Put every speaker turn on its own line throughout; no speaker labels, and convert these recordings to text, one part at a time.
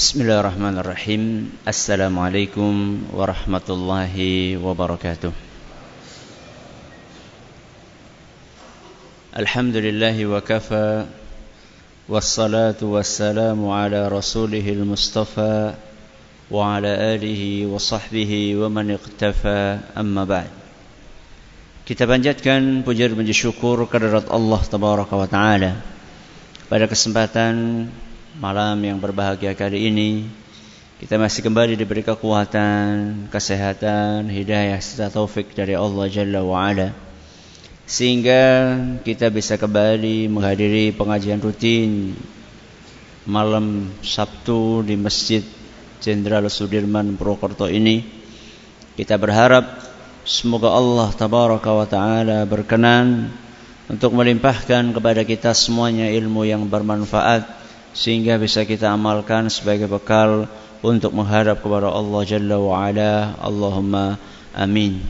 بسم الله الرحمن الرحيم السلام عليكم ورحمة الله وبركاته الحمد لله وكفى والصلاة والسلام على رسوله المصطفى وعلى آله وصحبه ومن اقتفى أما بعد Kita panjatkan puji dan syukur kehadirat Allah Tabaraka wa Taala. Pada kesempatan malam yang berbahagia kali ini, kita masih kembali diberi kekuatan, kesehatan, hidayah serta taufik dari Allah Jalla wa Ala. Sehingga kita bisa kembali menghadiri pengajian rutin malam Sabtu di Masjid Jenderal Sudirman Purwokerto ini. Kita berharap Semoga Allah tabaraka wa taala berkenan untuk melimpahkan kepada kita semuanya ilmu yang bermanfaat sehingga bisa kita amalkan sebagai bekal untuk menghadap kepada Allah Jalla wa Ala. Allahumma amin.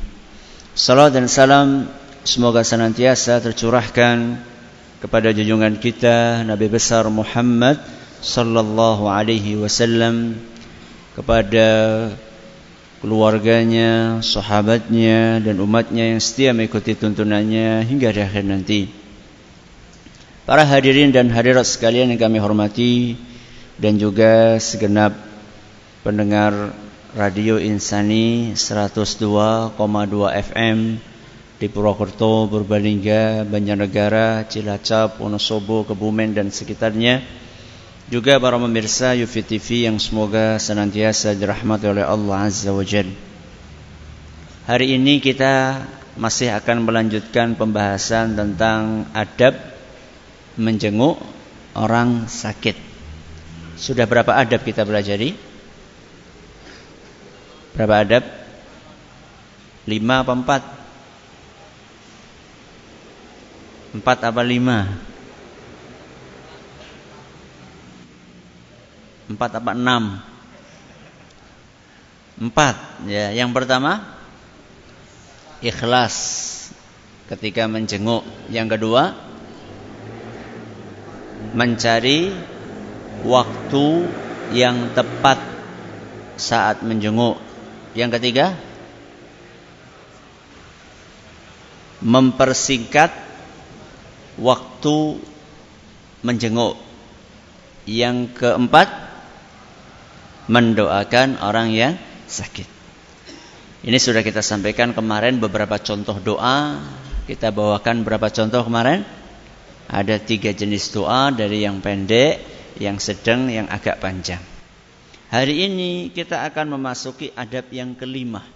Salam dan salam semoga senantiasa tercurahkan kepada junjungan kita Nabi besar Muhammad sallallahu alaihi wasallam kepada keluarganya, sahabatnya dan umatnya yang setia mengikuti tuntunannya hingga di akhir nanti. Para hadirin dan hadirat sekalian yang kami hormati dan juga segenap pendengar Radio Insani 102,2 FM di Purwokerto, Purbalingga, Banjarnegara, Cilacap, Wonosobo, Kebumen dan sekitarnya juga para pemirsa Yufi TV yang semoga senantiasa dirahmati oleh Allah Azza wa Jal. Hari ini kita masih akan melanjutkan pembahasan tentang adab menjenguk orang sakit. Sudah berapa adab kita pelajari? Berapa adab? Lima apa empat? Empat apa lima? Empat apa enam? Empat. Ya, yang pertama ikhlas ketika menjenguk. Yang kedua mencari waktu yang tepat saat menjenguk. Yang ketiga mempersingkat waktu menjenguk. Yang keempat mendoakan orang yang sakit. Ini sudah kita sampaikan kemarin beberapa contoh doa. Kita bawakan berapa contoh kemarin? Ada tiga jenis doa dari yang pendek, yang sedang, yang agak panjang. Hari ini kita akan memasuki adab yang kelima.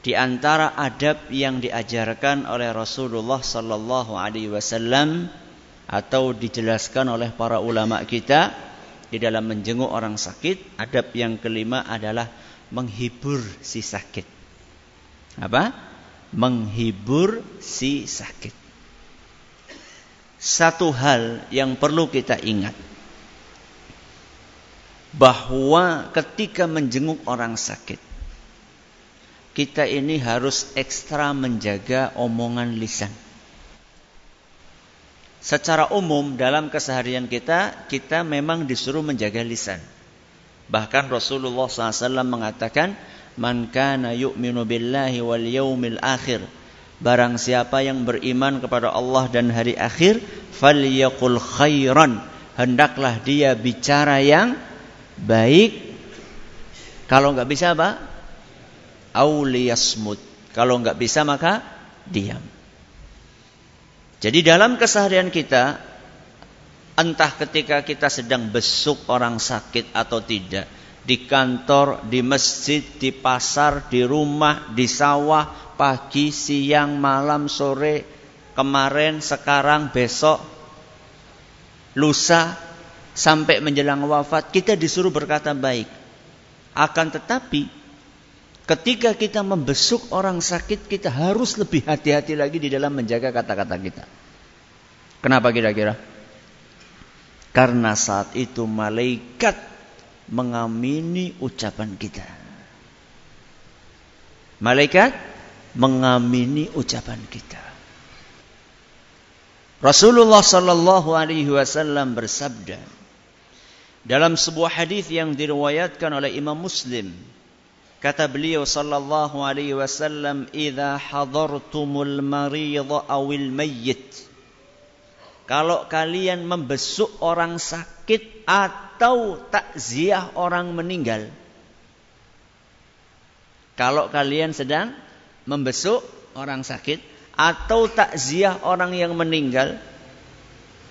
Di antara adab yang diajarkan oleh Rasulullah sallallahu alaihi wasallam atau dijelaskan oleh para ulama kita di dalam menjenguk orang sakit, adab yang kelima adalah menghibur si sakit. Apa? Menghibur si sakit. Satu hal yang perlu kita ingat bahwa ketika menjenguk orang sakit kita ini harus ekstra menjaga omongan lisan. Secara umum dalam keseharian kita, kita memang disuruh menjaga lisan. Bahkan Rasulullah SAW mengatakan, Man kana yu'minu billahi wal yawmil akhir. Barang siapa yang beriman kepada Allah dan hari akhir, falyaqul khairan. Hendaklah dia bicara yang baik. Kalau enggak bisa apa? Auliyasmut. Kalau enggak bisa maka diam. Jadi dalam keseharian kita, entah ketika kita sedang besuk orang sakit atau tidak, di kantor, di masjid, di pasar, di rumah, di sawah, pagi, siang, malam, sore, kemarin, sekarang, besok, lusa, sampai menjelang wafat, kita disuruh berkata baik. Akan tetapi, Ketika kita membesuk orang sakit, kita harus lebih hati-hati lagi di dalam menjaga kata-kata kita. Kenapa kira-kira? Karena saat itu malaikat mengamini ucapan kita. Malaikat mengamini ucapan kita. Rasulullah sallallahu alaihi wasallam bersabda, Dalam sebuah hadis yang diriwayatkan oleh Imam Muslim, kata beliau sallallahu alaihi wasallam, "Idza hadartumul marid awil mayyit" Kalau kalian membesuk orang sakit atau takziah orang meninggal. Kalau kalian sedang membesuk orang sakit atau takziah orang yang meninggal,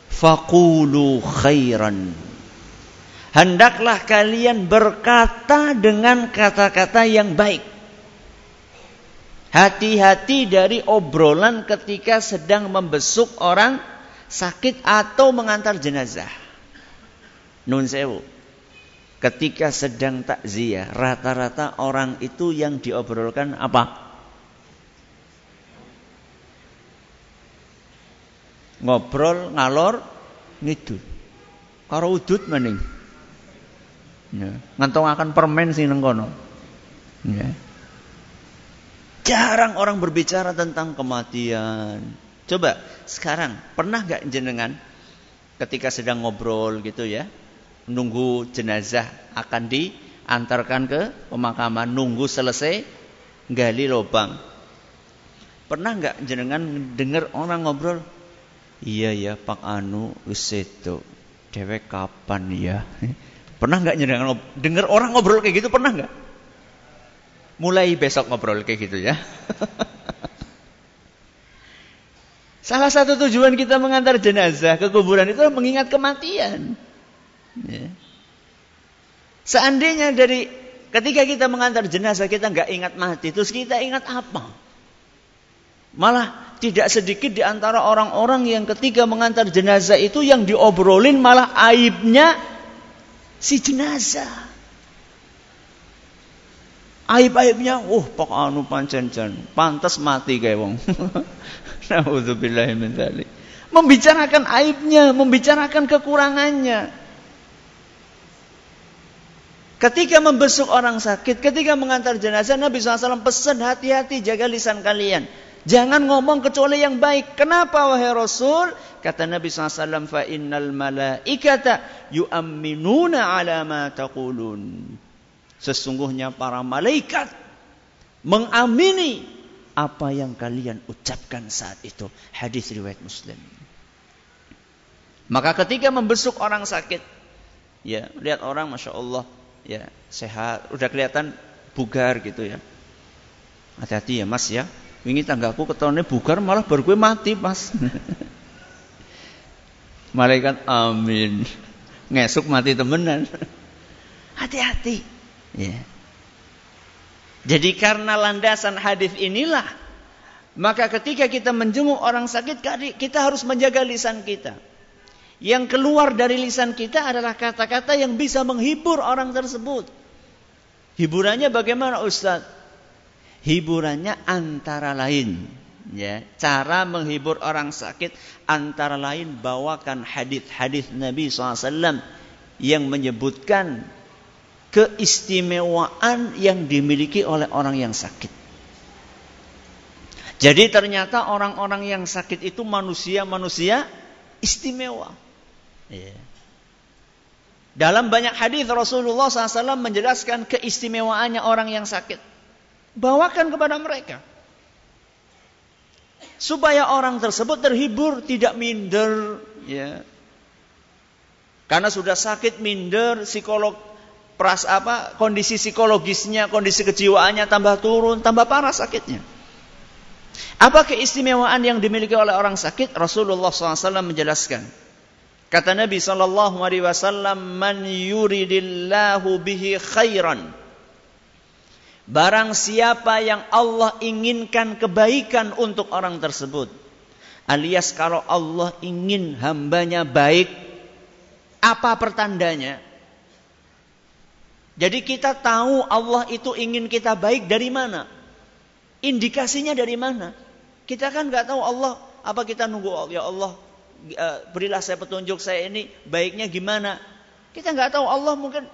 faqulu khairan hendaklah kalian berkata dengan kata-kata yang baik. Hati-hati dari obrolan ketika sedang membesuk orang sakit atau mengantar jenazah. Nun sewu. Ketika sedang takziah, rata-rata orang itu yang diobrolkan apa? Ngobrol ngalor ngidul. Karo udut maning. Ya. akan permen sih nengkono. Ya. Jarang orang berbicara tentang kematian. Coba sekarang pernah nggak jenengan ketika sedang ngobrol gitu ya, nunggu jenazah akan diantarkan ke pemakaman, nunggu selesai gali lubang. Pernah nggak jenengan dengar orang ngobrol? Iya ya Pak Anu wis itu. Dewek kapan ya? Pernah nggak nyendengar dengar orang ngobrol kayak gitu pernah nggak? Mulai besok ngobrol kayak gitu ya. Salah satu tujuan kita mengantar jenazah ke kuburan itu mengingat kematian. Ya. Seandainya dari ketika kita mengantar jenazah kita nggak ingat mati, terus kita ingat apa? Malah tidak sedikit di antara orang-orang yang ketika mengantar jenazah itu yang diobrolin malah aibnya si jenazah. Aib-aibnya, oh pak anu pancen pantas mati kayak wong. Nauzubillah min dzalik. Membicarakan aibnya, membicarakan kekurangannya. Ketika membesuk orang sakit, ketika mengantar jenazah, Nabi SAW pesan hati-hati jaga lisan kalian. Jangan ngomong kecuali yang baik. Kenapa wahai Rasul? Kata Nabi SAW, fa innal malaikata yu'amminuna ala ma taqulun. Sesungguhnya para malaikat mengamini apa yang kalian ucapkan saat itu. Hadis riwayat Muslim. Maka ketika membesuk orang sakit, ya lihat orang, masya Allah, ya sehat, udah kelihatan bugar gitu ya. Hati-hati ya mas ya, Wingi tanggaku ketone bugar malah baru gue mati pas. Malaikat amin. Ngesuk mati temenan. Hati-hati. Ya. Jadi karena landasan hadis inilah maka ketika kita menjenguk orang sakit kita harus menjaga lisan kita. Yang keluar dari lisan kita adalah kata-kata yang bisa menghibur orang tersebut. Hiburannya bagaimana Ustaz? Hiburannya antara lain ya cara menghibur orang sakit antara lain bawakan hadis-hadis Nabi SAW yang menyebutkan keistimewaan yang dimiliki oleh orang yang sakit. Jadi ternyata orang-orang yang sakit itu manusia-manusia istimewa. Ya. Dalam banyak hadis Rasulullah SAW menjelaskan keistimewaannya orang yang sakit. Bawakan kepada mereka. Supaya orang tersebut terhibur, tidak minder. Ya. Karena sudah sakit, minder, psikolog, pras apa, kondisi psikologisnya, kondisi kejiwaannya tambah turun, tambah parah sakitnya. Apa keistimewaan yang dimiliki oleh orang sakit? Rasulullah SAW menjelaskan. Kata Nabi Wasallam, "Man yuridillahu bihi khairan." Barang siapa yang Allah inginkan kebaikan untuk orang tersebut. Alias kalau Allah ingin hambanya baik, apa pertandanya? Jadi kita tahu Allah itu ingin kita baik dari mana? Indikasinya dari mana? Kita kan nggak tahu Allah, apa kita nunggu oh, ya Allah eh, berilah saya petunjuk saya ini baiknya gimana? Kita nggak tahu Allah mungkin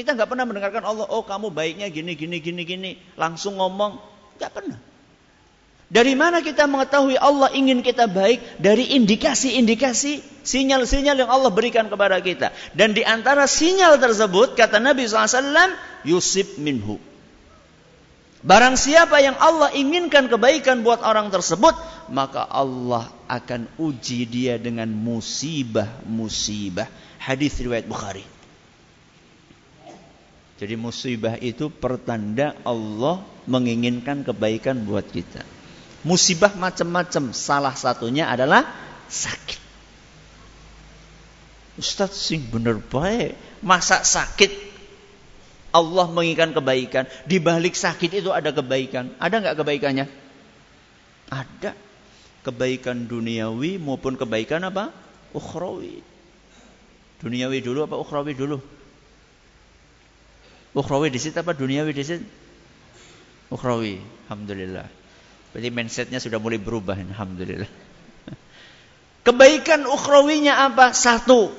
kita nggak pernah mendengarkan Allah, oh kamu baiknya gini, gini, gini, gini. Langsung ngomong. Nggak pernah. Dari mana kita mengetahui Allah ingin kita baik? Dari indikasi-indikasi, sinyal-sinyal yang Allah berikan kepada kita. Dan di antara sinyal tersebut, kata Nabi SAW, Yusuf minhu. Barang siapa yang Allah inginkan kebaikan buat orang tersebut, maka Allah akan uji dia dengan musibah-musibah. Hadis riwayat Bukhari. Jadi musibah itu pertanda Allah menginginkan kebaikan buat kita. Musibah macam-macam. Salah satunya adalah sakit. Ustaz sing bener baik. Masa sakit Allah menginginkan kebaikan. Di balik sakit itu ada kebaikan. Ada nggak kebaikannya? Ada. Kebaikan duniawi maupun kebaikan apa? Ukhrawi. Duniawi dulu apa ukhrawi dulu? Ukhrawi di situ apa duniawi di situ? Ukhrawi. Alhamdulillah. Berarti mindsetnya sudah mulai berubah. Alhamdulillah. Kebaikan ukhrawinya apa? Satu.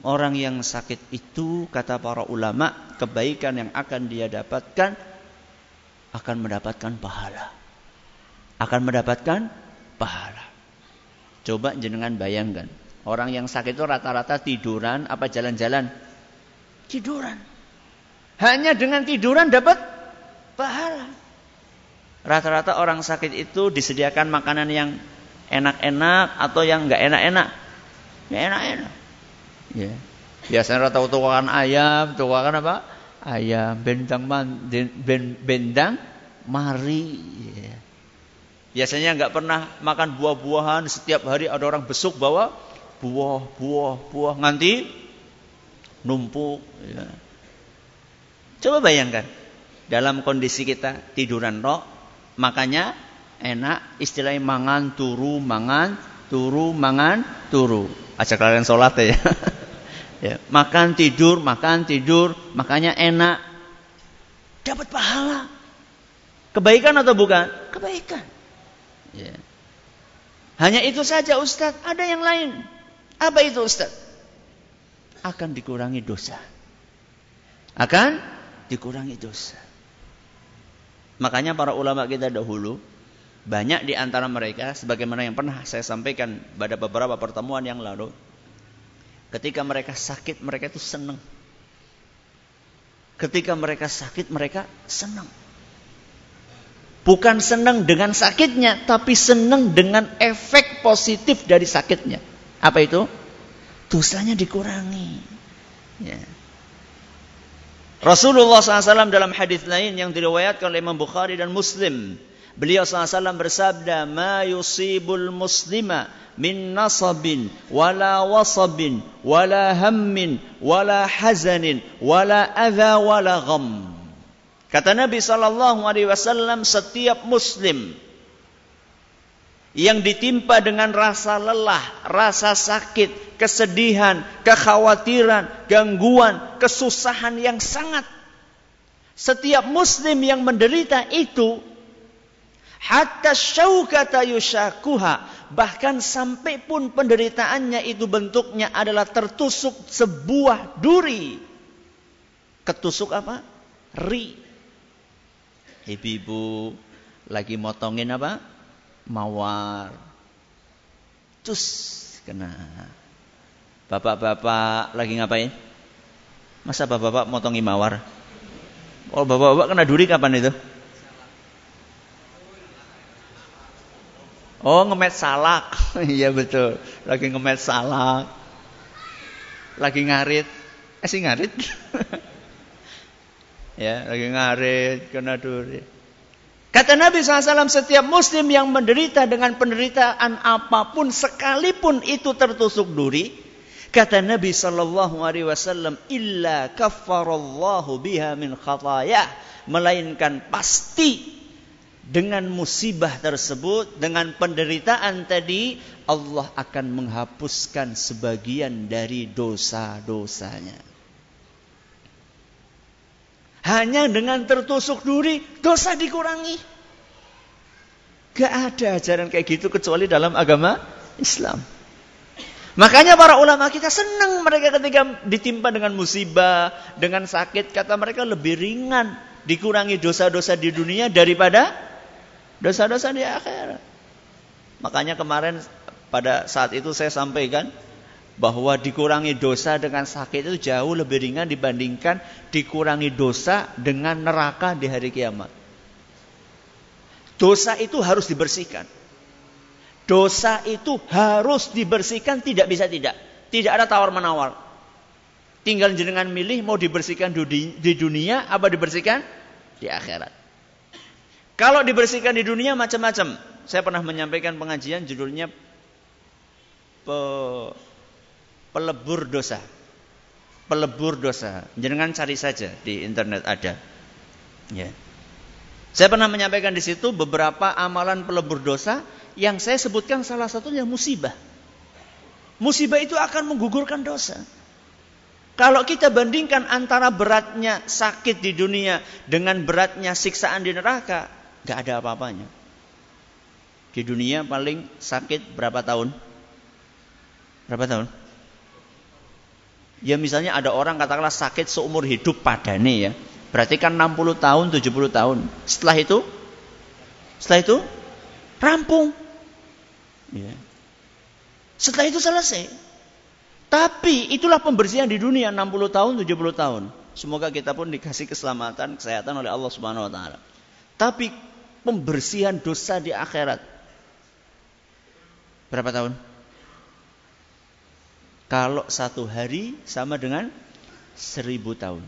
Orang yang sakit itu, kata para ulama, kebaikan yang akan dia dapatkan, akan mendapatkan pahala. Akan mendapatkan pahala. Coba jenengan bayangkan. Orang yang sakit itu rata-rata tiduran apa jalan-jalan? Tiduran. Hanya dengan tiduran dapat pahala. Rata-rata orang sakit itu disediakan makanan yang enak-enak atau yang nggak enak-enak. Nggak enak-enak. Ya. Biasanya rata tukakan ayam, tukakan apa? Ayam, bendang man, ben, bendang mari. Ya. Biasanya nggak pernah makan buah-buahan. Setiap hari ada orang besuk bawa buah, buah, buah. Nganti numpuk. Ya. Coba bayangkan. Dalam kondisi kita tiduran roh, Makanya enak istilahnya mangan turu mangan turu mangan turu. Ajak kalian sholat ya. ya. Makan tidur makan tidur makanya enak. Dapat pahala. Kebaikan atau bukan? Kebaikan. Ya. Hanya itu saja Ustaz. Ada yang lain. Apa itu Ustaz? Akan dikurangi dosa. Akan dikurangi dosa. Makanya para ulama kita dahulu banyak di antara mereka sebagaimana yang pernah saya sampaikan pada beberapa pertemuan yang lalu ketika mereka sakit mereka itu senang. Ketika mereka sakit mereka senang. Bukan senang dengan sakitnya, tapi senang dengan efek positif dari sakitnya. Apa itu? Dosanya dikurangi. Ya. Rasulullah SAW dalam hadis lain yang diriwayatkan oleh Imam Bukhari dan Muslim. Beliau SAW bersabda, "Ma yusibul muslima min nasabin wala wasabin wala hammin wala hazanin wala adha wala gham." Kata Nabi sallallahu alaihi wasallam, setiap muslim yang ditimpa dengan rasa lelah, rasa sakit, kesedihan, kekhawatiran, gangguan, kesusahan yang sangat. Setiap muslim yang menderita itu hatta syaukata yushakuha bahkan sampai pun penderitaannya itu bentuknya adalah tertusuk sebuah duri. Ketusuk apa? Ri. Ibu-ibu lagi motongin apa? Mawar. Cus kena. Bapak-bapak lagi ngapain? Masa bapak-bapak motongi mawar? Oh bapak-bapak kena duri kapan itu? Oh ngemet salak. Iya betul. Lagi ngemet salak. Lagi ngarit. Eh sih ngarit. ya, lagi ngarit kena duri. Kata Nabi SAW, setiap muslim yang menderita dengan penderitaan apa pun, sekalipun itu tertusuk duri, kata Nabi SAW, illa kafarallahu biha min khatayah, melainkan pasti dengan musibah tersebut, dengan penderitaan tadi, Allah akan menghapuskan sebagian dari dosa-dosanya. Hanya dengan tertusuk duri, dosa dikurangi. Gak ada ajaran kayak gitu kecuali dalam agama Islam. Makanya para ulama kita senang mereka ketika ditimpa dengan musibah, dengan sakit, kata mereka lebih ringan dikurangi dosa-dosa di dunia daripada Dosa-dosa di akhirat. Makanya kemarin pada saat itu saya sampaikan bahwa dikurangi dosa dengan sakit itu jauh lebih ringan dibandingkan dikurangi dosa dengan neraka di hari kiamat. Dosa itu harus dibersihkan. Dosa itu harus dibersihkan tidak bisa tidak. Tidak ada tawar-menawar. Tinggal jenengan milih mau dibersihkan di dunia apa dibersihkan di akhirat. Kalau dibersihkan di dunia macam-macam. Saya pernah menyampaikan pengajian judulnya pelebur dosa. Pelebur dosa. Jangan cari saja di internet ada. Ya. Saya pernah menyampaikan di situ beberapa amalan pelebur dosa yang saya sebutkan salah satunya musibah. Musibah itu akan menggugurkan dosa. Kalau kita bandingkan antara beratnya sakit di dunia dengan beratnya siksaan di neraka, Gak ada apa-apanya. Di dunia paling sakit berapa tahun? Berapa tahun? Ya misalnya ada orang katakanlah sakit seumur hidup padane ya. Berarti kan 60 tahun, 70 tahun. Setelah itu setelah itu rampung. Ya. Setelah itu selesai. Tapi itulah pembersihan di dunia 60 tahun, 70 tahun. Semoga kita pun dikasih keselamatan, kesehatan oleh Allah Subhanahu wa taala. Tapi pembersihan dosa di akhirat. Berapa tahun? Kalau satu hari sama dengan seribu tahun.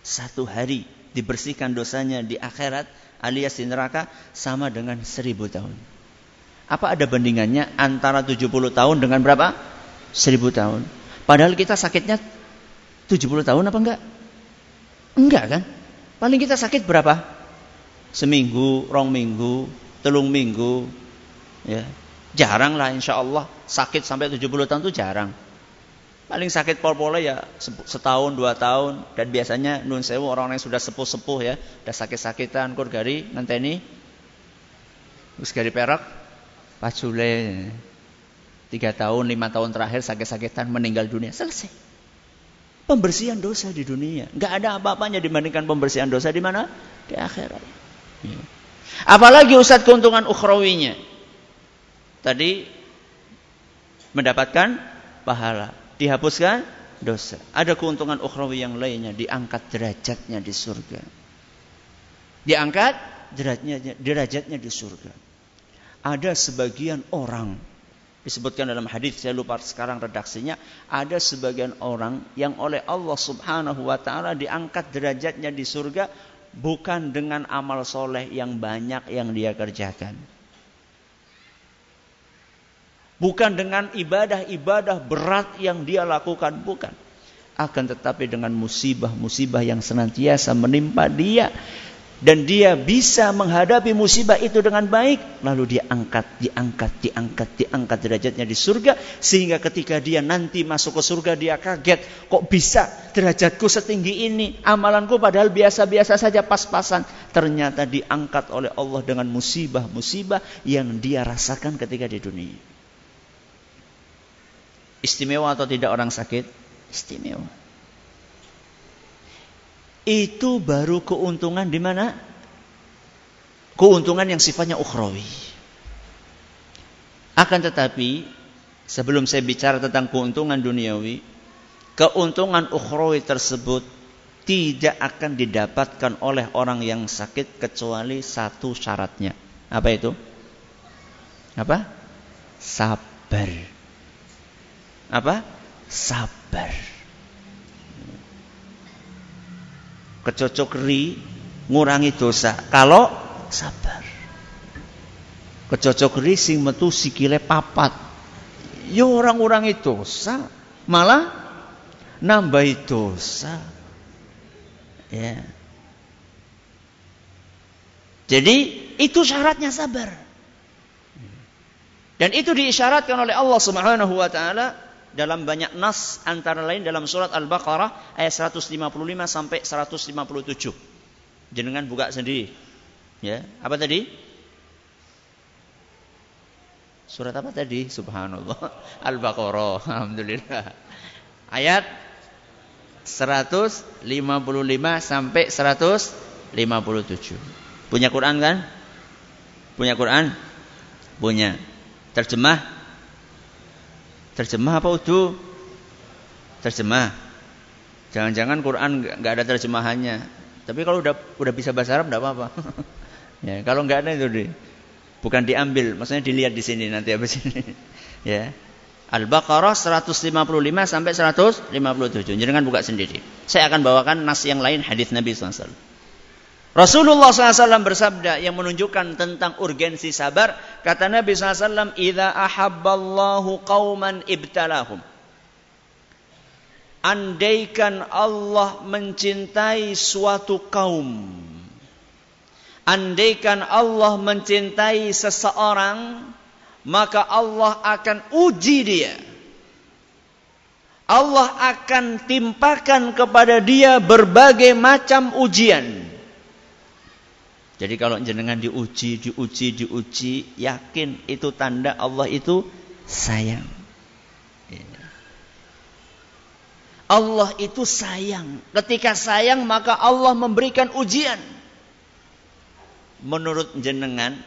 Satu hari dibersihkan dosanya di akhirat alias di neraka sama dengan seribu tahun. Apa ada bandingannya antara 70 tahun dengan berapa? Seribu tahun. Padahal kita sakitnya 70 tahun apa enggak? Enggak kan? Paling kita sakit berapa? Seminggu, rong minggu, telung minggu. Ya. Jarang lah insya Allah. Sakit sampai 70 tahun itu jarang. Paling sakit pol-polnya ya setahun, dua tahun. Dan biasanya nun sewu orang-orang yang sudah sepuh-sepuh ya. Udah sakit-sakitan, kur gari, ngenteni. Terus gari perak, pacule. Tiga tahun, lima tahun terakhir sakit-sakitan meninggal dunia. Selesai pembersihan dosa di dunia. Nggak ada apa-apanya dibandingkan pembersihan dosa di mana? Di akhirat. Ya. Apalagi Ustadz keuntungan ukhrawinya. Tadi mendapatkan pahala, dihapuskan dosa. Ada keuntungan ukhrawi yang lainnya, diangkat derajatnya di surga. Diangkat derajatnya, derajatnya di surga. Ada sebagian orang disebutkan dalam hadis saya lupa sekarang redaksinya ada sebagian orang yang oleh Allah Subhanahu wa taala diangkat derajatnya di surga bukan dengan amal soleh yang banyak yang dia kerjakan bukan dengan ibadah-ibadah berat yang dia lakukan bukan. Akan tetapi dengan musibah-musibah yang senantiasa menimpa dia. Dan dia bisa menghadapi musibah itu dengan baik. Lalu dia angkat diangkat diangkat diangkat derajatnya di surga. Sehingga ketika dia nanti masuk ke surga dia kaget. Kok bisa derajatku setinggi ini? Amalanku padahal biasa-biasa saja pas-pasan. Ternyata diangkat oleh Allah dengan musibah-musibah yang dia rasakan ketika di dunia istimewa atau tidak orang sakit istimewa itu baru keuntungan di mana? Keuntungan yang sifatnya ukhrawi. Akan tetapi, sebelum saya bicara tentang keuntungan duniawi, keuntungan ukhrawi tersebut tidak akan didapatkan oleh orang yang sakit kecuali satu syaratnya. Apa itu? Apa? Sabar. Apa? Sabar. kecocok ri ngurangi dosa. Kalau sabar. Kecocok ri sing metu sikile papat. Yo orang-orang itu dosa malah nambah dosa. Ya. Jadi itu syaratnya sabar. Dan itu diisyaratkan oleh Allah Subhanahu wa taala dalam banyak nas antara lain dalam surat Al-Baqarah ayat 155 sampai 157. Jenengan buka sendiri. Ya, apa tadi? Surat apa tadi? Subhanallah. Al-Baqarah. Alhamdulillah. Ayat 155 sampai 157. Punya Quran kan? Punya Quran? Punya. Terjemah? Terjemah apa udu? Terjemah. Jangan-jangan Quran nggak ada terjemahannya. Tapi kalau udah udah bisa bahasa Arab enggak apa-apa. ya, kalau nggak ada itu deh. Bukan diambil, maksudnya dilihat di sini nanti habis ini. ya. Al-Baqarah 155 sampai 157. Jangan buka sendiri. Saya akan bawakan nas yang lain hadis Nabi SAW. Rasulullah SAW bersabda yang menunjukkan tentang urgensi sabar. Kata Nabi SAW, "Idza ahabballahu qauman ibtalahum." Andaikan Allah mencintai suatu kaum, andaikan Allah mencintai seseorang, maka Allah akan uji dia. Allah akan timpakan kepada dia berbagai macam ujian. Jadi kalau jenengan diuji, diuji, diuji, yakin itu tanda Allah itu sayang. Allah itu sayang. Ketika sayang maka Allah memberikan ujian. Menurut jenengan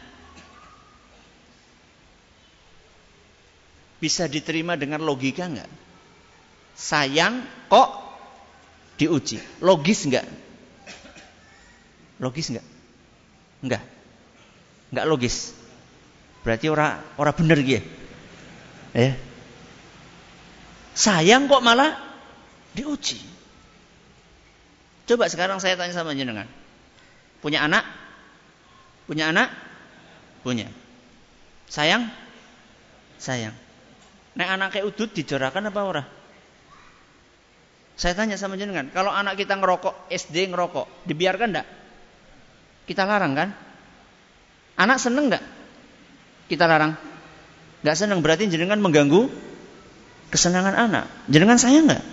bisa diterima dengan logika enggak? Sayang kok diuji. Logis enggak? Logis enggak? Enggak. Enggak logis. Berarti orang orang bener gitu. Ya. Sayang kok malah diuji. Coba sekarang saya tanya sama jenengan. Punya anak? Punya anak? Punya. Sayang? Sayang. Nek anak kayak udut dijorakan apa ora? Saya tanya sama jenengan, kalau anak kita ngerokok, SD ngerokok, dibiarkan enggak? Kita larang kan? Anak seneng enggak? Kita larang. Enggak seneng berarti jenengan mengganggu kesenangan anak. Jenengan sayang enggak?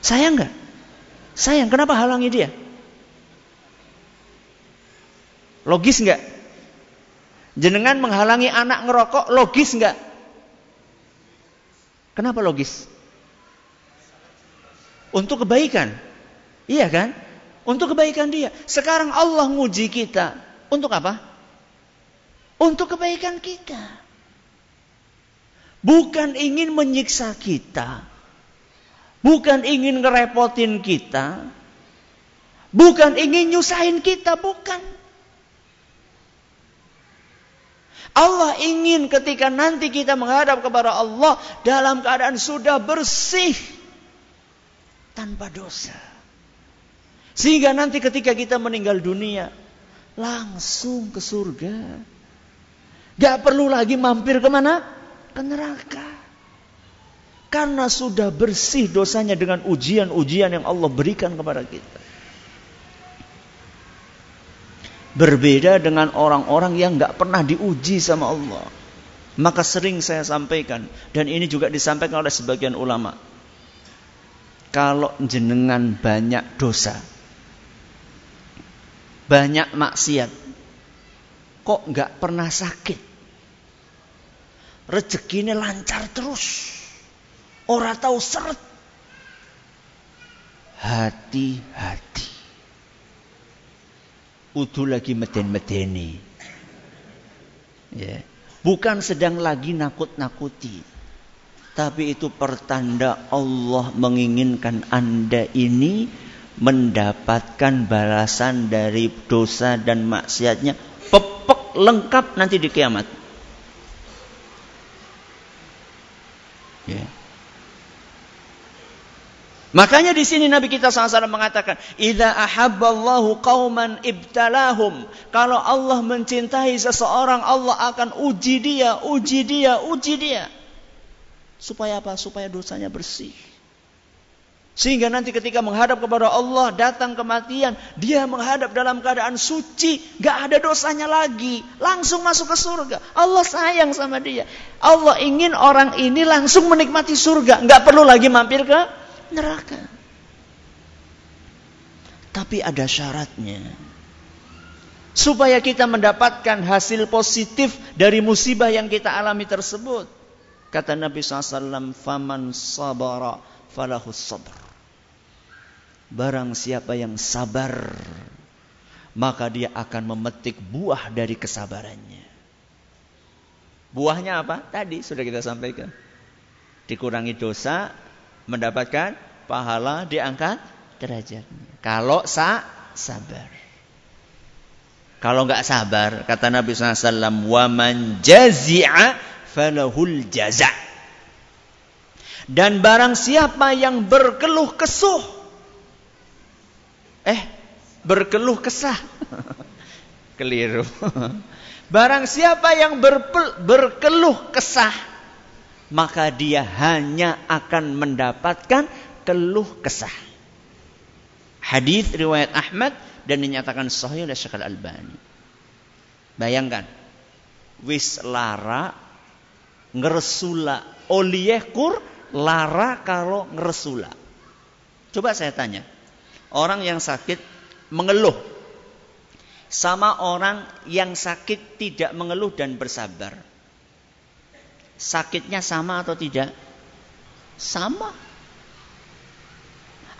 Sayang enggak? Sayang, kenapa halangi dia? Logis enggak? Jenengan menghalangi anak ngerokok, logis enggak? Kenapa logis? Untuk kebaikan. Iya kan? Untuk kebaikan dia. Sekarang Allah nguji kita. Untuk apa? Untuk kebaikan kita. Bukan ingin menyiksa kita. Bukan ingin ngerepotin kita. Bukan ingin nyusahin kita, bukan. Allah ingin ketika nanti kita menghadap kepada Allah dalam keadaan sudah bersih tanpa dosa. Sehingga nanti ketika kita meninggal dunia langsung ke surga. Gak perlu lagi mampir ke mana? Ke neraka. Karena sudah bersih dosanya dengan ujian-ujian yang Allah berikan kepada kita. Berbeda dengan orang-orang yang nggak pernah diuji sama Allah. Maka sering saya sampaikan dan ini juga disampaikan oleh sebagian ulama. Kalau jenengan banyak dosa, banyak maksiat, kok nggak pernah sakit? Rezekinya lancar terus, orang tahu seret. Hati-hati udu lagi meden-medeni. Ya. Bukan sedang lagi nakut-nakuti. Tapi itu pertanda Allah menginginkan Anda ini mendapatkan balasan dari dosa dan maksiatnya pepek lengkap nanti di kiamat. Ya. Makanya di sini Nabi kita SAW mengatakan, "Idza ahabballahu qauman ibtalahum." Kalau Allah mencintai seseorang, Allah akan uji dia, uji dia, uji dia. Supaya apa? Supaya dosanya bersih. Sehingga nanti ketika menghadap kepada Allah, datang kematian, dia menghadap dalam keadaan suci, gak ada dosanya lagi, langsung masuk ke surga. Allah sayang sama dia. Allah ingin orang ini langsung menikmati surga, gak perlu lagi mampir ke neraka. Tapi ada syaratnya. Supaya kita mendapatkan hasil positif dari musibah yang kita alami tersebut. Kata Nabi SAW, Faman sabara falahus sabr. Barang siapa yang sabar, maka dia akan memetik buah dari kesabarannya. Buahnya apa? Tadi sudah kita sampaikan. Dikurangi dosa, mendapatkan pahala diangkat derajatnya. Kalau sa sabar. Kalau nggak sabar, kata Nabi SAW, waman jazi'a falahul jaza. Dan barang siapa yang berkeluh kesuh, eh, berkeluh kesah, keliru. Barang siapa yang berkeluh kesah, maka dia hanya akan mendapatkan keluh kesah. Hadis riwayat Ahmad dan dinyatakan sahih oleh Syekh Al-Albani. Bayangkan, wis lara ngeresula oliekur lara kalau ngeresula. Coba saya tanya, orang yang sakit mengeluh sama orang yang sakit tidak mengeluh dan bersabar. Sakitnya sama atau tidak? Sama.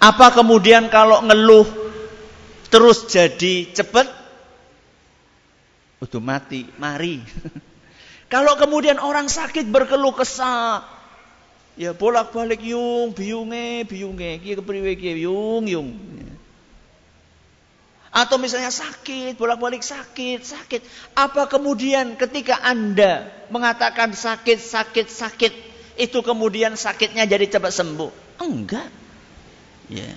Apa kemudian kalau ngeluh terus jadi cepat? Udah mati, mari. kalau kemudian orang sakit berkeluh kesah, ya bolak-balik yung, biunge, biunge, kia kepriwe kia yung, yung. Atau misalnya sakit, bolak-balik sakit, sakit. Apa kemudian ketika Anda mengatakan sakit, sakit, sakit, itu kemudian sakitnya jadi cepat sembuh? Enggak. Ya.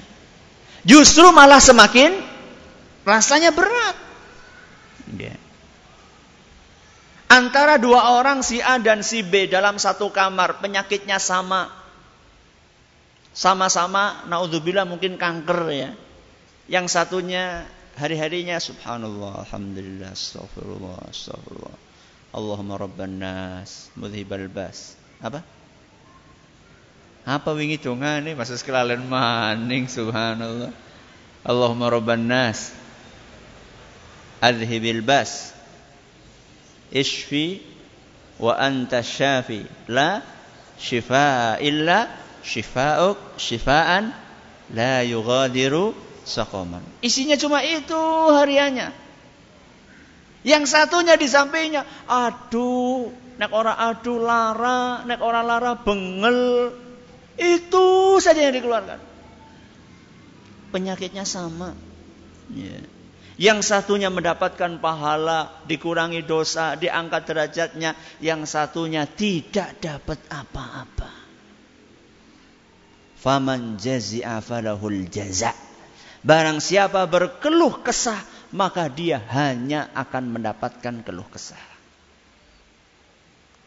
Justru malah semakin rasanya berat. Ya. Antara dua orang si A dan si B dalam satu kamar, penyakitnya sama. Sama-sama, naudzubillah mungkin kanker ya. Yang satunya hari-harinya subhanallah, alhamdulillah, astagfirullah, astagfirullah. Allahumma rabban nas, mudhibal bas. Apa? Apa wingi dongane masa sekalian maning subhanallah. Allahumma rabban nas, adhibil bas. Ishfi wa anta syafi. La shifa illa shifa'uk shifaan la yughadiru sakoman. Isinya cuma itu hariannya. Yang satunya di sampingnya, aduh, nek orang aduh lara, nek orang lara bengel. Itu saja yang dikeluarkan. Penyakitnya sama. Yeah. Yang satunya mendapatkan pahala, dikurangi dosa, diangkat derajatnya. Yang satunya tidak dapat apa-apa. Faman jazi'a falahul jaza' Barang siapa berkeluh kesah, maka dia hanya akan mendapatkan keluh kesah.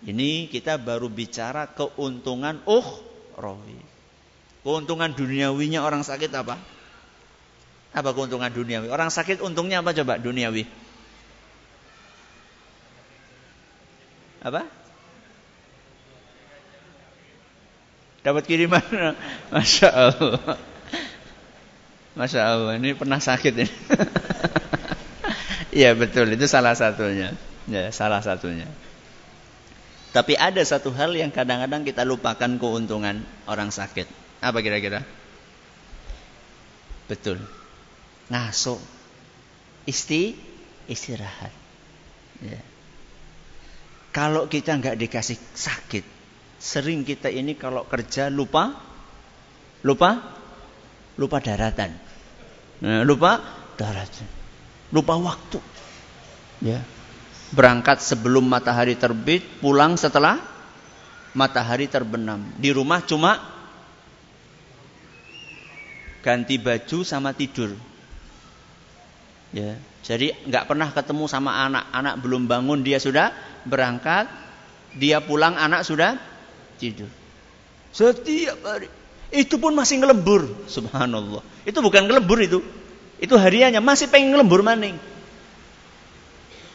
Ini kita baru bicara keuntungan uh rohi. Keuntungan duniawinya orang sakit apa? Apa keuntungan duniawi? Orang sakit untungnya apa coba duniawi? Apa? Dapat kiriman, masya Allah. Masya Allah, ini pernah sakit ini. Iya betul, itu salah satunya. Ya, salah satunya. Tapi ada satu hal yang kadang-kadang kita lupakan keuntungan orang sakit. Apa kira-kira? Betul. Ngaso. Isti istirahat. Ya. Kalau kita nggak dikasih sakit, sering kita ini kalau kerja lupa, lupa, lupa daratan. Nah, lupa darat. Lupa waktu. Ya. Berangkat sebelum matahari terbit, pulang setelah matahari terbenam. Di rumah cuma ganti baju sama tidur. Ya. Jadi nggak pernah ketemu sama anak. Anak belum bangun dia sudah berangkat. Dia pulang anak sudah tidur. Setiap hari. Itu pun masih ngelembur. Subhanallah. Itu bukan ngelembur itu. Itu hariannya masih pengen ngelembur maning.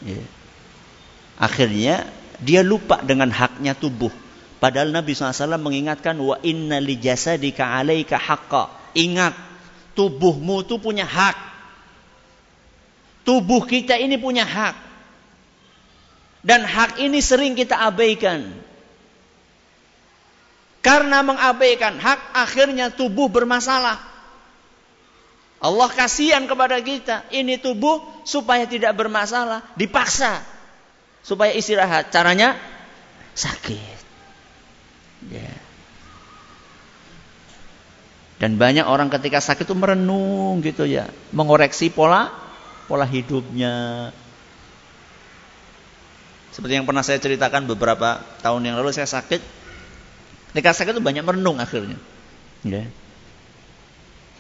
Ya. Akhirnya dia lupa dengan haknya tubuh. Padahal Nabi SAW mengingatkan wa inna li jasadika alaika haqqa. Ingat, tubuhmu itu punya hak. Tubuh kita ini punya hak. Dan hak ini sering kita abaikan. Karena mengabaikan hak, akhirnya tubuh bermasalah. Allah kasihan kepada kita. Ini tubuh supaya tidak bermasalah, dipaksa supaya istirahat. Caranya sakit. Ya. Dan banyak orang ketika sakit itu merenung gitu ya, mengoreksi pola pola hidupnya. Seperti yang pernah saya ceritakan beberapa tahun yang lalu saya sakit. Ketika sakit itu banyak merenung akhirnya. Ya.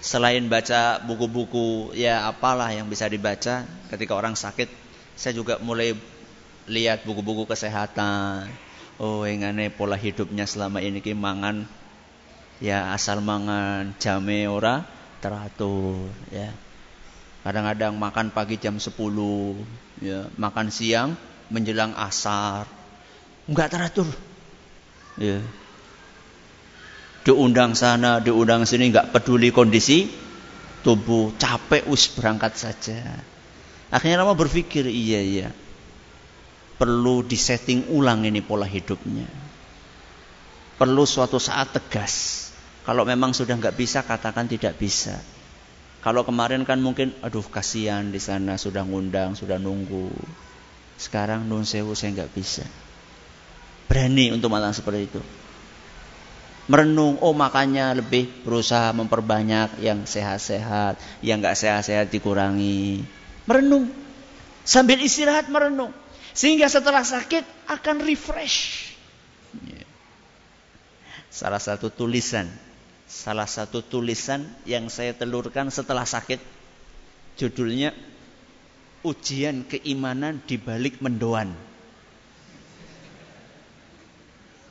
Selain baca buku-buku ya apalah yang bisa dibaca ketika orang sakit, saya juga mulai lihat buku-buku kesehatan. Oh, yang aneh pola hidupnya selama ini ki mangan ya asal mangan jame ora teratur ya kadang-kadang makan pagi jam 10 ya makan siang menjelang asar. Enggak teratur. Ya. Diundang sana diundang sini enggak peduli kondisi tubuh. Capek us berangkat saja. Akhirnya lama berpikir iya iya. Perlu disetting ulang ini pola hidupnya. Perlu suatu saat tegas. Kalau memang sudah nggak bisa, katakan tidak bisa. Kalau kemarin kan mungkin, aduh kasihan di sana sudah ngundang, sudah nunggu. Sekarang nun sewu saya nggak bisa. Berani untuk mengatakan seperti itu. Merenung, oh makanya lebih berusaha memperbanyak yang sehat-sehat, yang nggak sehat-sehat dikurangi. Merenung, sambil istirahat merenung, sehingga setelah sakit akan refresh. Salah satu tulisan salah satu tulisan yang saya telurkan setelah sakit. Judulnya Ujian Keimanan di Balik Mendoan.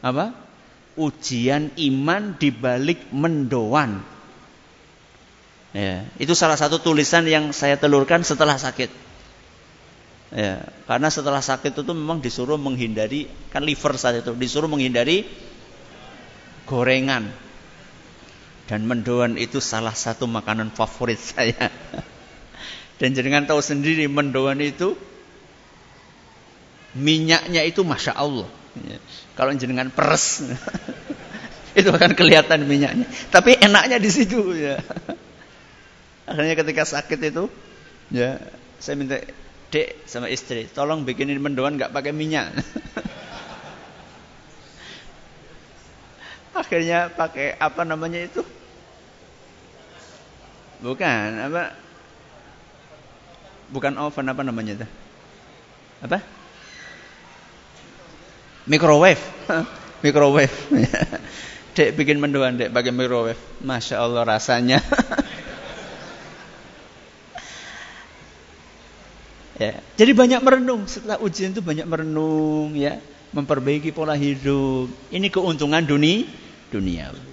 Apa? Ujian iman di balik mendoan. Ya, itu salah satu tulisan yang saya telurkan setelah sakit. Ya, karena setelah sakit itu memang disuruh menghindari kan liver saat itu disuruh menghindari gorengan, dan mendoan itu salah satu makanan favorit saya. Dan jenengan tahu sendiri mendoan itu minyaknya itu masya Allah. Kalau jenengan peres itu akan kelihatan minyaknya. Tapi enaknya di situ ya. Akhirnya ketika sakit itu ya saya minta dek sama istri tolong bikinin mendoan nggak pakai minyak. Akhirnya pakai apa namanya itu Bukan, apa? Bukan oven apa namanya itu? Apa? Microwave. microwave. dek bikin mendoan, Dek, pakai microwave. Masya Allah rasanya. ya. Jadi banyak merenung setelah ujian itu banyak merenung ya, memperbaiki pola hidup. Ini keuntungan dunia dunia.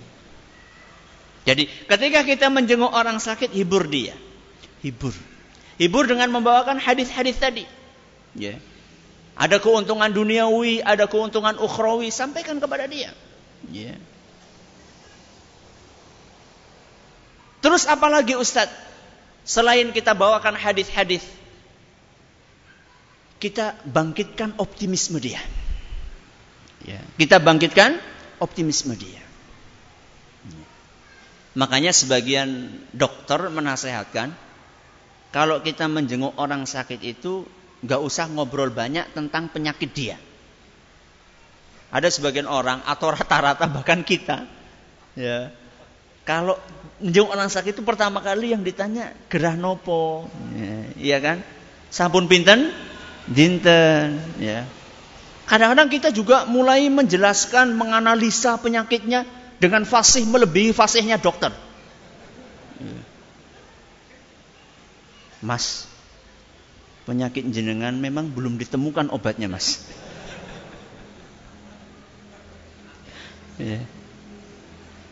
Jadi ketika kita menjenguk orang sakit, hibur dia. Hibur. Hibur dengan membawakan hadis-hadis tadi. Ya. Ada keuntungan duniawi, ada keuntungan ukhrawi, sampaikan kepada dia. Ya. Terus apalagi Ustadz? Selain kita bawakan hadis-hadis, kita bangkitkan optimisme dia. Ya. Kita bangkitkan optimisme dia. Makanya sebagian dokter menasehatkan kalau kita menjenguk orang sakit itu nggak usah ngobrol banyak tentang penyakit dia. Ada sebagian orang atau rata-rata bahkan kita, ya, kalau menjenguk orang sakit itu pertama kali yang ditanya gerah nopo, ya, iya kan? Sampun pinten, dinten, ya. Kadang-kadang kita juga mulai menjelaskan, menganalisa penyakitnya dengan fasih melebihi fasihnya dokter. Mas, penyakit jenengan memang belum ditemukan obatnya, Mas. ya.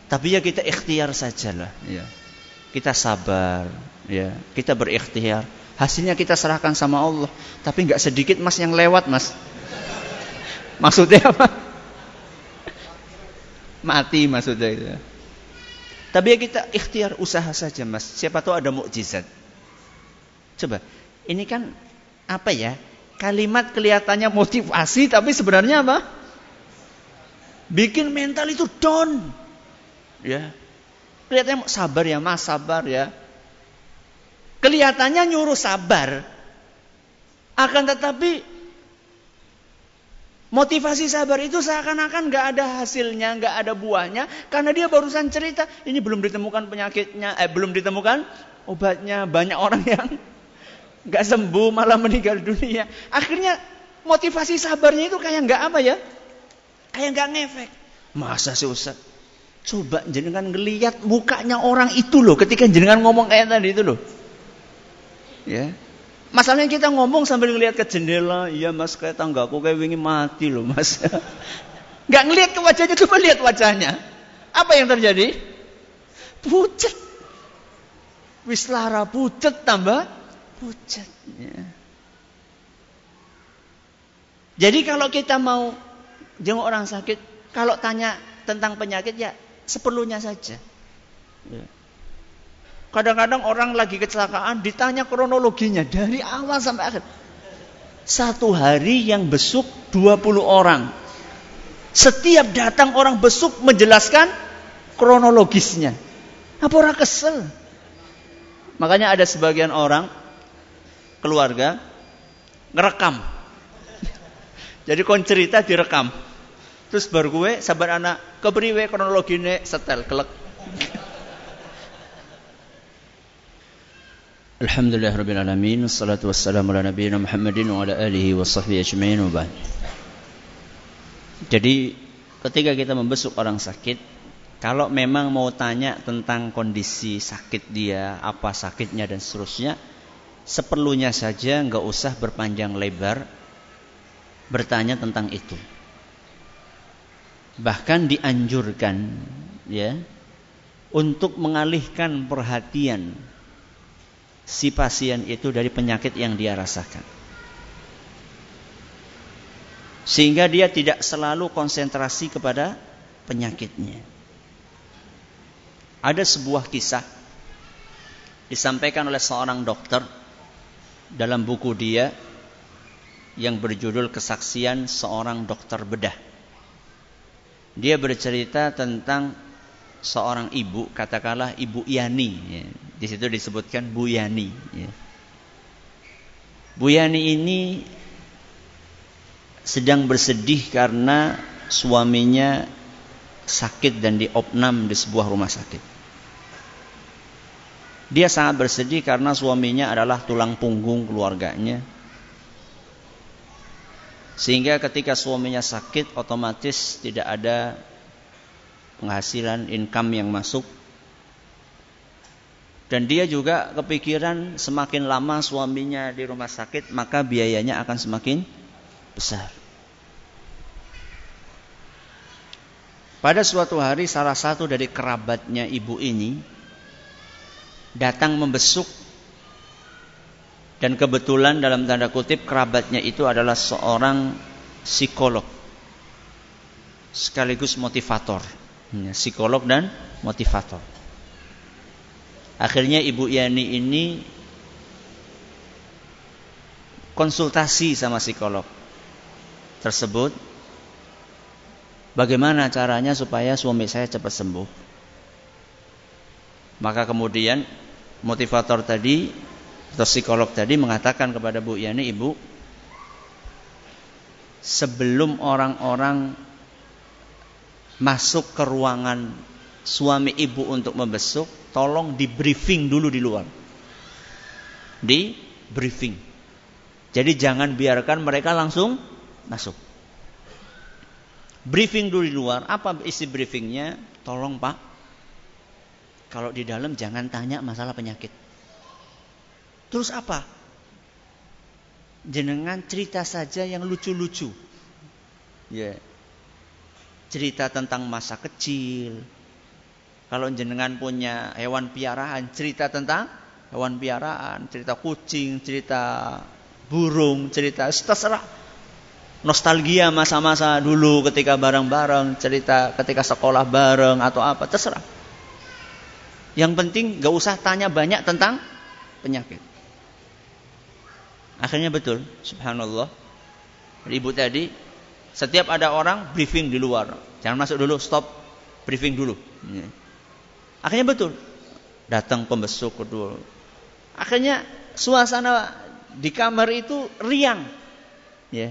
Tapi ya kita ikhtiar sajalah, ya. Kita sabar, ya. Kita berikhtiar. Hasilnya kita serahkan sama Allah. Tapi nggak sedikit Mas yang lewat, Mas. Maksudnya apa? Mati maksudnya itu. Tapi kita ikhtiar usaha saja mas. Siapa tahu ada mukjizat. Coba, ini kan apa ya? Kalimat kelihatannya motivasi, tapi sebenarnya apa? Bikin mental itu down. Ya, kelihatannya sabar ya mas, sabar ya. Kelihatannya nyuruh sabar. Akan tetapi motivasi sabar itu seakan-akan nggak ada hasilnya, nggak ada buahnya, karena dia barusan cerita ini belum ditemukan penyakitnya, eh belum ditemukan obatnya. Banyak orang yang nggak sembuh malah meninggal dunia. Akhirnya motivasi sabarnya itu kayak nggak apa ya? Kayak nggak ngefek. Masa sih Ustaz? Coba jenengan ngelihat mukanya orang itu loh ketika jenengan ngomong kayak tadi itu loh. Ya. Masalahnya kita ngomong sambil ngelihat ke jendela, iya mas kayak tanggaku kayak wingi mati loh mas. Gak ngelihat ke wajahnya, coba lihat wajahnya. Apa yang terjadi? Pucat. Wislara pucat tambah pucat. Ya. Jadi kalau kita mau jenguk orang sakit, kalau tanya tentang penyakit ya seperlunya saja. Ya. Kadang-kadang orang lagi kecelakaan ditanya kronologinya dari awal sampai akhir. Satu hari yang besuk 20 orang. Setiap datang orang besuk menjelaskan kronologisnya. Apa orang kesel? Makanya ada sebagian orang keluarga ngerekam. Jadi kon cerita direkam. Terus baru gue sabar anak kepriwe kronologine setel kelek. Alhamdulillah Rabbil Alamin Assalatu wassalamu ala nabiyina Muhammadin Wa ala alihi wa sahbihi ajma'in wa ba'd. Jadi ketika kita membesuk orang sakit Kalau memang mau tanya tentang kondisi sakit dia Apa sakitnya dan seterusnya Seperlunya saja nggak usah berpanjang lebar Bertanya tentang itu. Bahkan dianjurkan ya untuk mengalihkan perhatian si pasien itu dari penyakit yang dia rasakan. Sehingga dia tidak selalu konsentrasi kepada penyakitnya. Ada sebuah kisah disampaikan oleh seorang dokter dalam buku dia yang berjudul Kesaksian Seorang Dokter Bedah. Dia bercerita tentang seorang ibu, katakanlah ibu Yani. Di situ disebutkan Bu Yani. Ya. Bu Yani ini sedang bersedih karena suaminya sakit dan diopnam di sebuah rumah sakit. Dia sangat bersedih karena suaminya adalah tulang punggung keluarganya sehingga ketika suaminya sakit otomatis tidak ada penghasilan income yang masuk. Dan dia juga kepikiran semakin lama suaminya di rumah sakit maka biayanya akan semakin besar. Pada suatu hari salah satu dari kerabatnya ibu ini datang membesuk dan kebetulan dalam tanda kutip kerabatnya itu adalah seorang psikolog sekaligus motivator. Ya, psikolog dan motivator. Akhirnya Ibu Yani ini konsultasi sama psikolog tersebut bagaimana caranya supaya suami saya cepat sembuh. Maka kemudian motivator tadi atau psikolog tadi mengatakan kepada Bu Yani, Ibu, sebelum orang-orang masuk ke ruangan suami ibu untuk membesuk, tolong di briefing dulu di luar. Di briefing. Jadi jangan biarkan mereka langsung masuk. Briefing dulu di luar. Apa isi briefingnya? Tolong Pak. Kalau di dalam jangan tanya masalah penyakit. Terus apa? Jenengan cerita saja yang lucu-lucu. Ya. Yeah. Cerita tentang masa kecil. Kalau jenengan punya hewan piaraan, cerita tentang hewan piaraan, cerita kucing, cerita burung, cerita terserah. Nostalgia masa-masa dulu ketika bareng-bareng, cerita ketika sekolah bareng atau apa, terserah. Yang penting gak usah tanya banyak tentang penyakit. Akhirnya betul, subhanallah. Ibu tadi, setiap ada orang briefing di luar. Jangan masuk dulu, stop, briefing dulu. Ya. Akhirnya betul. Datang pembesuk kedua. Akhirnya suasana di kamar itu riang. Ya.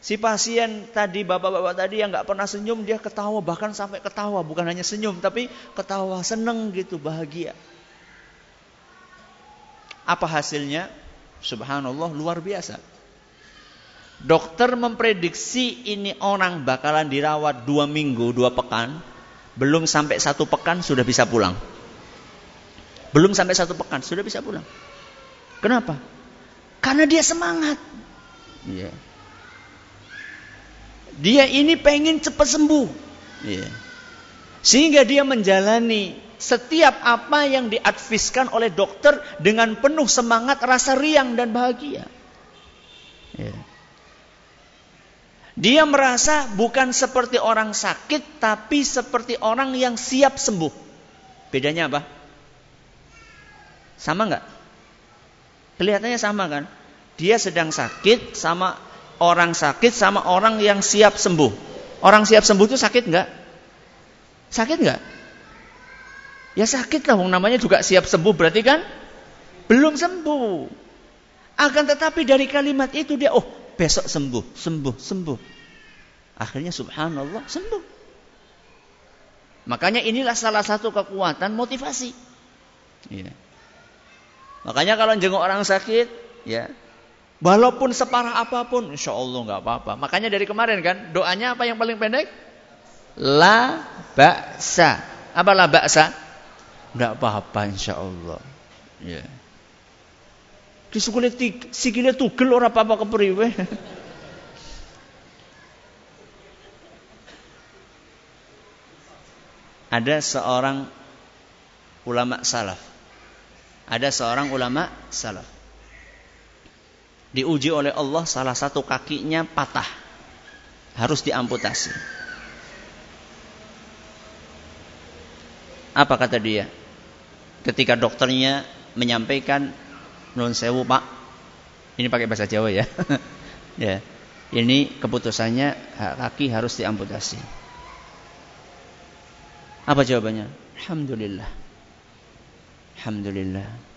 Si pasien tadi, bapak-bapak tadi yang nggak pernah senyum, dia ketawa, bahkan sampai ketawa. Bukan hanya senyum, tapi ketawa, seneng gitu, bahagia. Apa hasilnya? Subhanallah, luar biasa. Dokter memprediksi ini orang bakalan dirawat dua minggu, dua pekan. Belum sampai satu pekan sudah bisa pulang. Belum sampai satu pekan sudah bisa pulang. Kenapa? Karena dia semangat. Yeah. Dia ini pengen cepat sembuh. Yeah. Sehingga dia menjalani setiap apa yang diadviskan oleh dokter dengan penuh semangat, rasa riang dan bahagia. Yeah. Dia merasa bukan seperti orang sakit, tapi seperti orang yang siap sembuh. Bedanya apa? Sama nggak? Kelihatannya sama kan? Dia sedang sakit sama orang sakit sama orang yang siap sembuh. Orang siap sembuh itu sakit nggak? Sakit nggak? Ya sakit lah, namanya juga siap sembuh berarti kan belum sembuh. Akan tetapi dari kalimat itu dia, oh besok sembuh, sembuh, sembuh. Akhirnya subhanallah sembuh. Makanya inilah salah satu kekuatan motivasi. Ya. Makanya kalau jenguk orang sakit, ya Walaupun separah apa pun, insya Allah nggak apa-apa. Makanya dari kemarin kan, doanya apa yang paling pendek? La baksa. Apa la baksa? Nggak apa-apa insya Allah. Ya. Kisukule sikile tugel ora apa-apa kepriwe. Ada seorang ulama salaf. Ada seorang ulama salaf diuji oleh Allah salah satu kakinya patah. Harus diamputasi. Apa kata dia? Ketika dokternya menyampaikan non sewu pak, ini pakai bahasa Jawa ya. ya, ini keputusannya kaki harus diamputasi. Apa jawabannya? Alhamdulillah. Alhamdulillah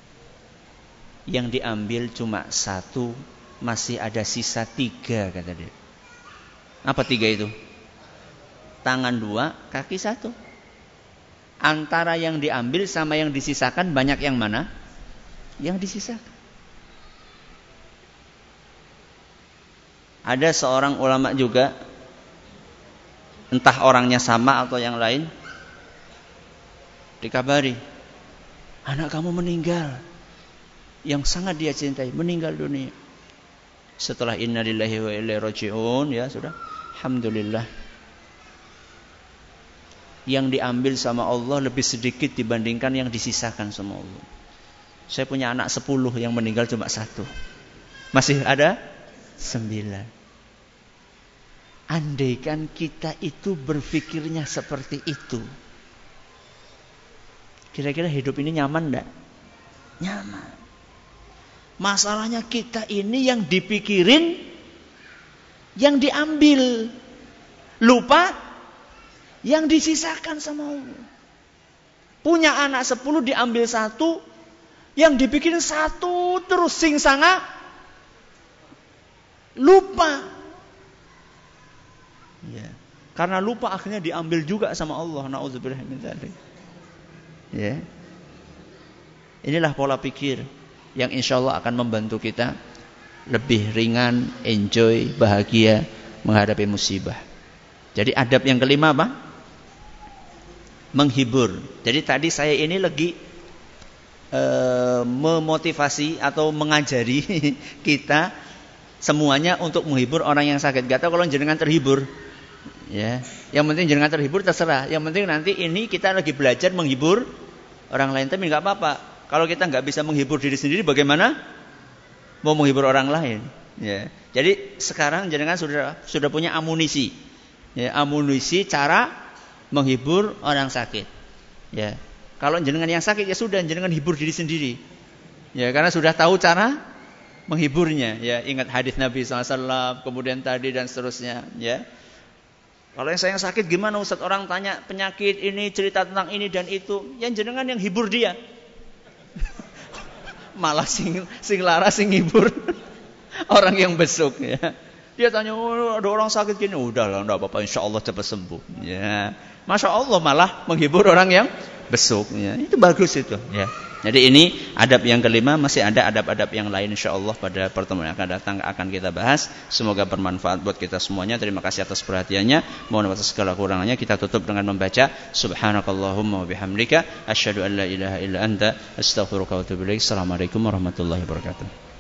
yang diambil cuma satu, masih ada sisa tiga kata dia. Apa tiga itu? Tangan dua, kaki satu. Antara yang diambil sama yang disisakan banyak yang mana? Yang disisakan. Ada seorang ulama juga, entah orangnya sama atau yang lain, dikabari, anak kamu meninggal yang sangat dia cintai meninggal dunia. Setelah innalillahi wa ilaihi rajiun ya sudah. Alhamdulillah. Yang diambil sama Allah lebih sedikit dibandingkan yang disisakan sama Allah. Saya punya anak sepuluh yang meninggal cuma satu. Masih ada sembilan. Andaikan kita itu berpikirnya seperti itu. Kira-kira hidup ini nyaman enggak? Nyaman. Masalahnya kita ini yang dipikirin, yang diambil. Lupa yang disisakan sama Allah. Punya anak sepuluh diambil satu, yang dipikirin satu terus sing sanga lupa. Ya. Karena lupa akhirnya diambil juga sama Allah. Nauzubillah min Ya. Inilah pola pikir yang insya Allah akan membantu kita lebih ringan, enjoy, bahagia menghadapi musibah. Jadi adab yang kelima apa? Menghibur. Jadi tadi saya ini lagi e, memotivasi atau mengajari kita semuanya untuk menghibur orang yang sakit. Gak tahu kalau jenengan terhibur. Ya, yang penting jenengan terhibur terserah. Yang penting nanti ini kita lagi belajar menghibur orang lain tapi nggak apa-apa. Kalau kita nggak bisa menghibur diri sendiri, bagaimana mau menghibur orang lain? Ya. Jadi sekarang jenengan sudah sudah punya amunisi, ya, amunisi cara menghibur orang sakit. Ya. Kalau jenengan yang sakit ya sudah jenengan hibur diri sendiri. Ya, karena sudah tahu cara menghiburnya. Ya, ingat hadis Nabi SAW, kemudian tadi dan seterusnya. Ya. Kalau yang saya sakit gimana Ustaz? Orang tanya penyakit ini, cerita tentang ini dan itu. Yang jenengan yang hibur dia. malah sing sing lara sing ngibur orang yang besuk ya. Dia tanya, oh, ada orang sakit gini, udah lah, enggak apa-apa, insya Allah cepat sembuh. Ya, masya Allah malah menghibur orang yang besuk. Ya, itu bagus itu. Ya. Jadi ini adab yang kelima masih ada adab-adab yang lain insya Allah pada pertemuan yang akan datang akan kita bahas. Semoga bermanfaat buat kita semuanya. Terima kasih atas perhatiannya. Mohon atas segala kurangannya. Kita tutup dengan membaca Subhanakallahumma wa asyhadu an la ilaha illa anta astaghfiruka. Assalamualaikum warahmatullahi wabarakatuh.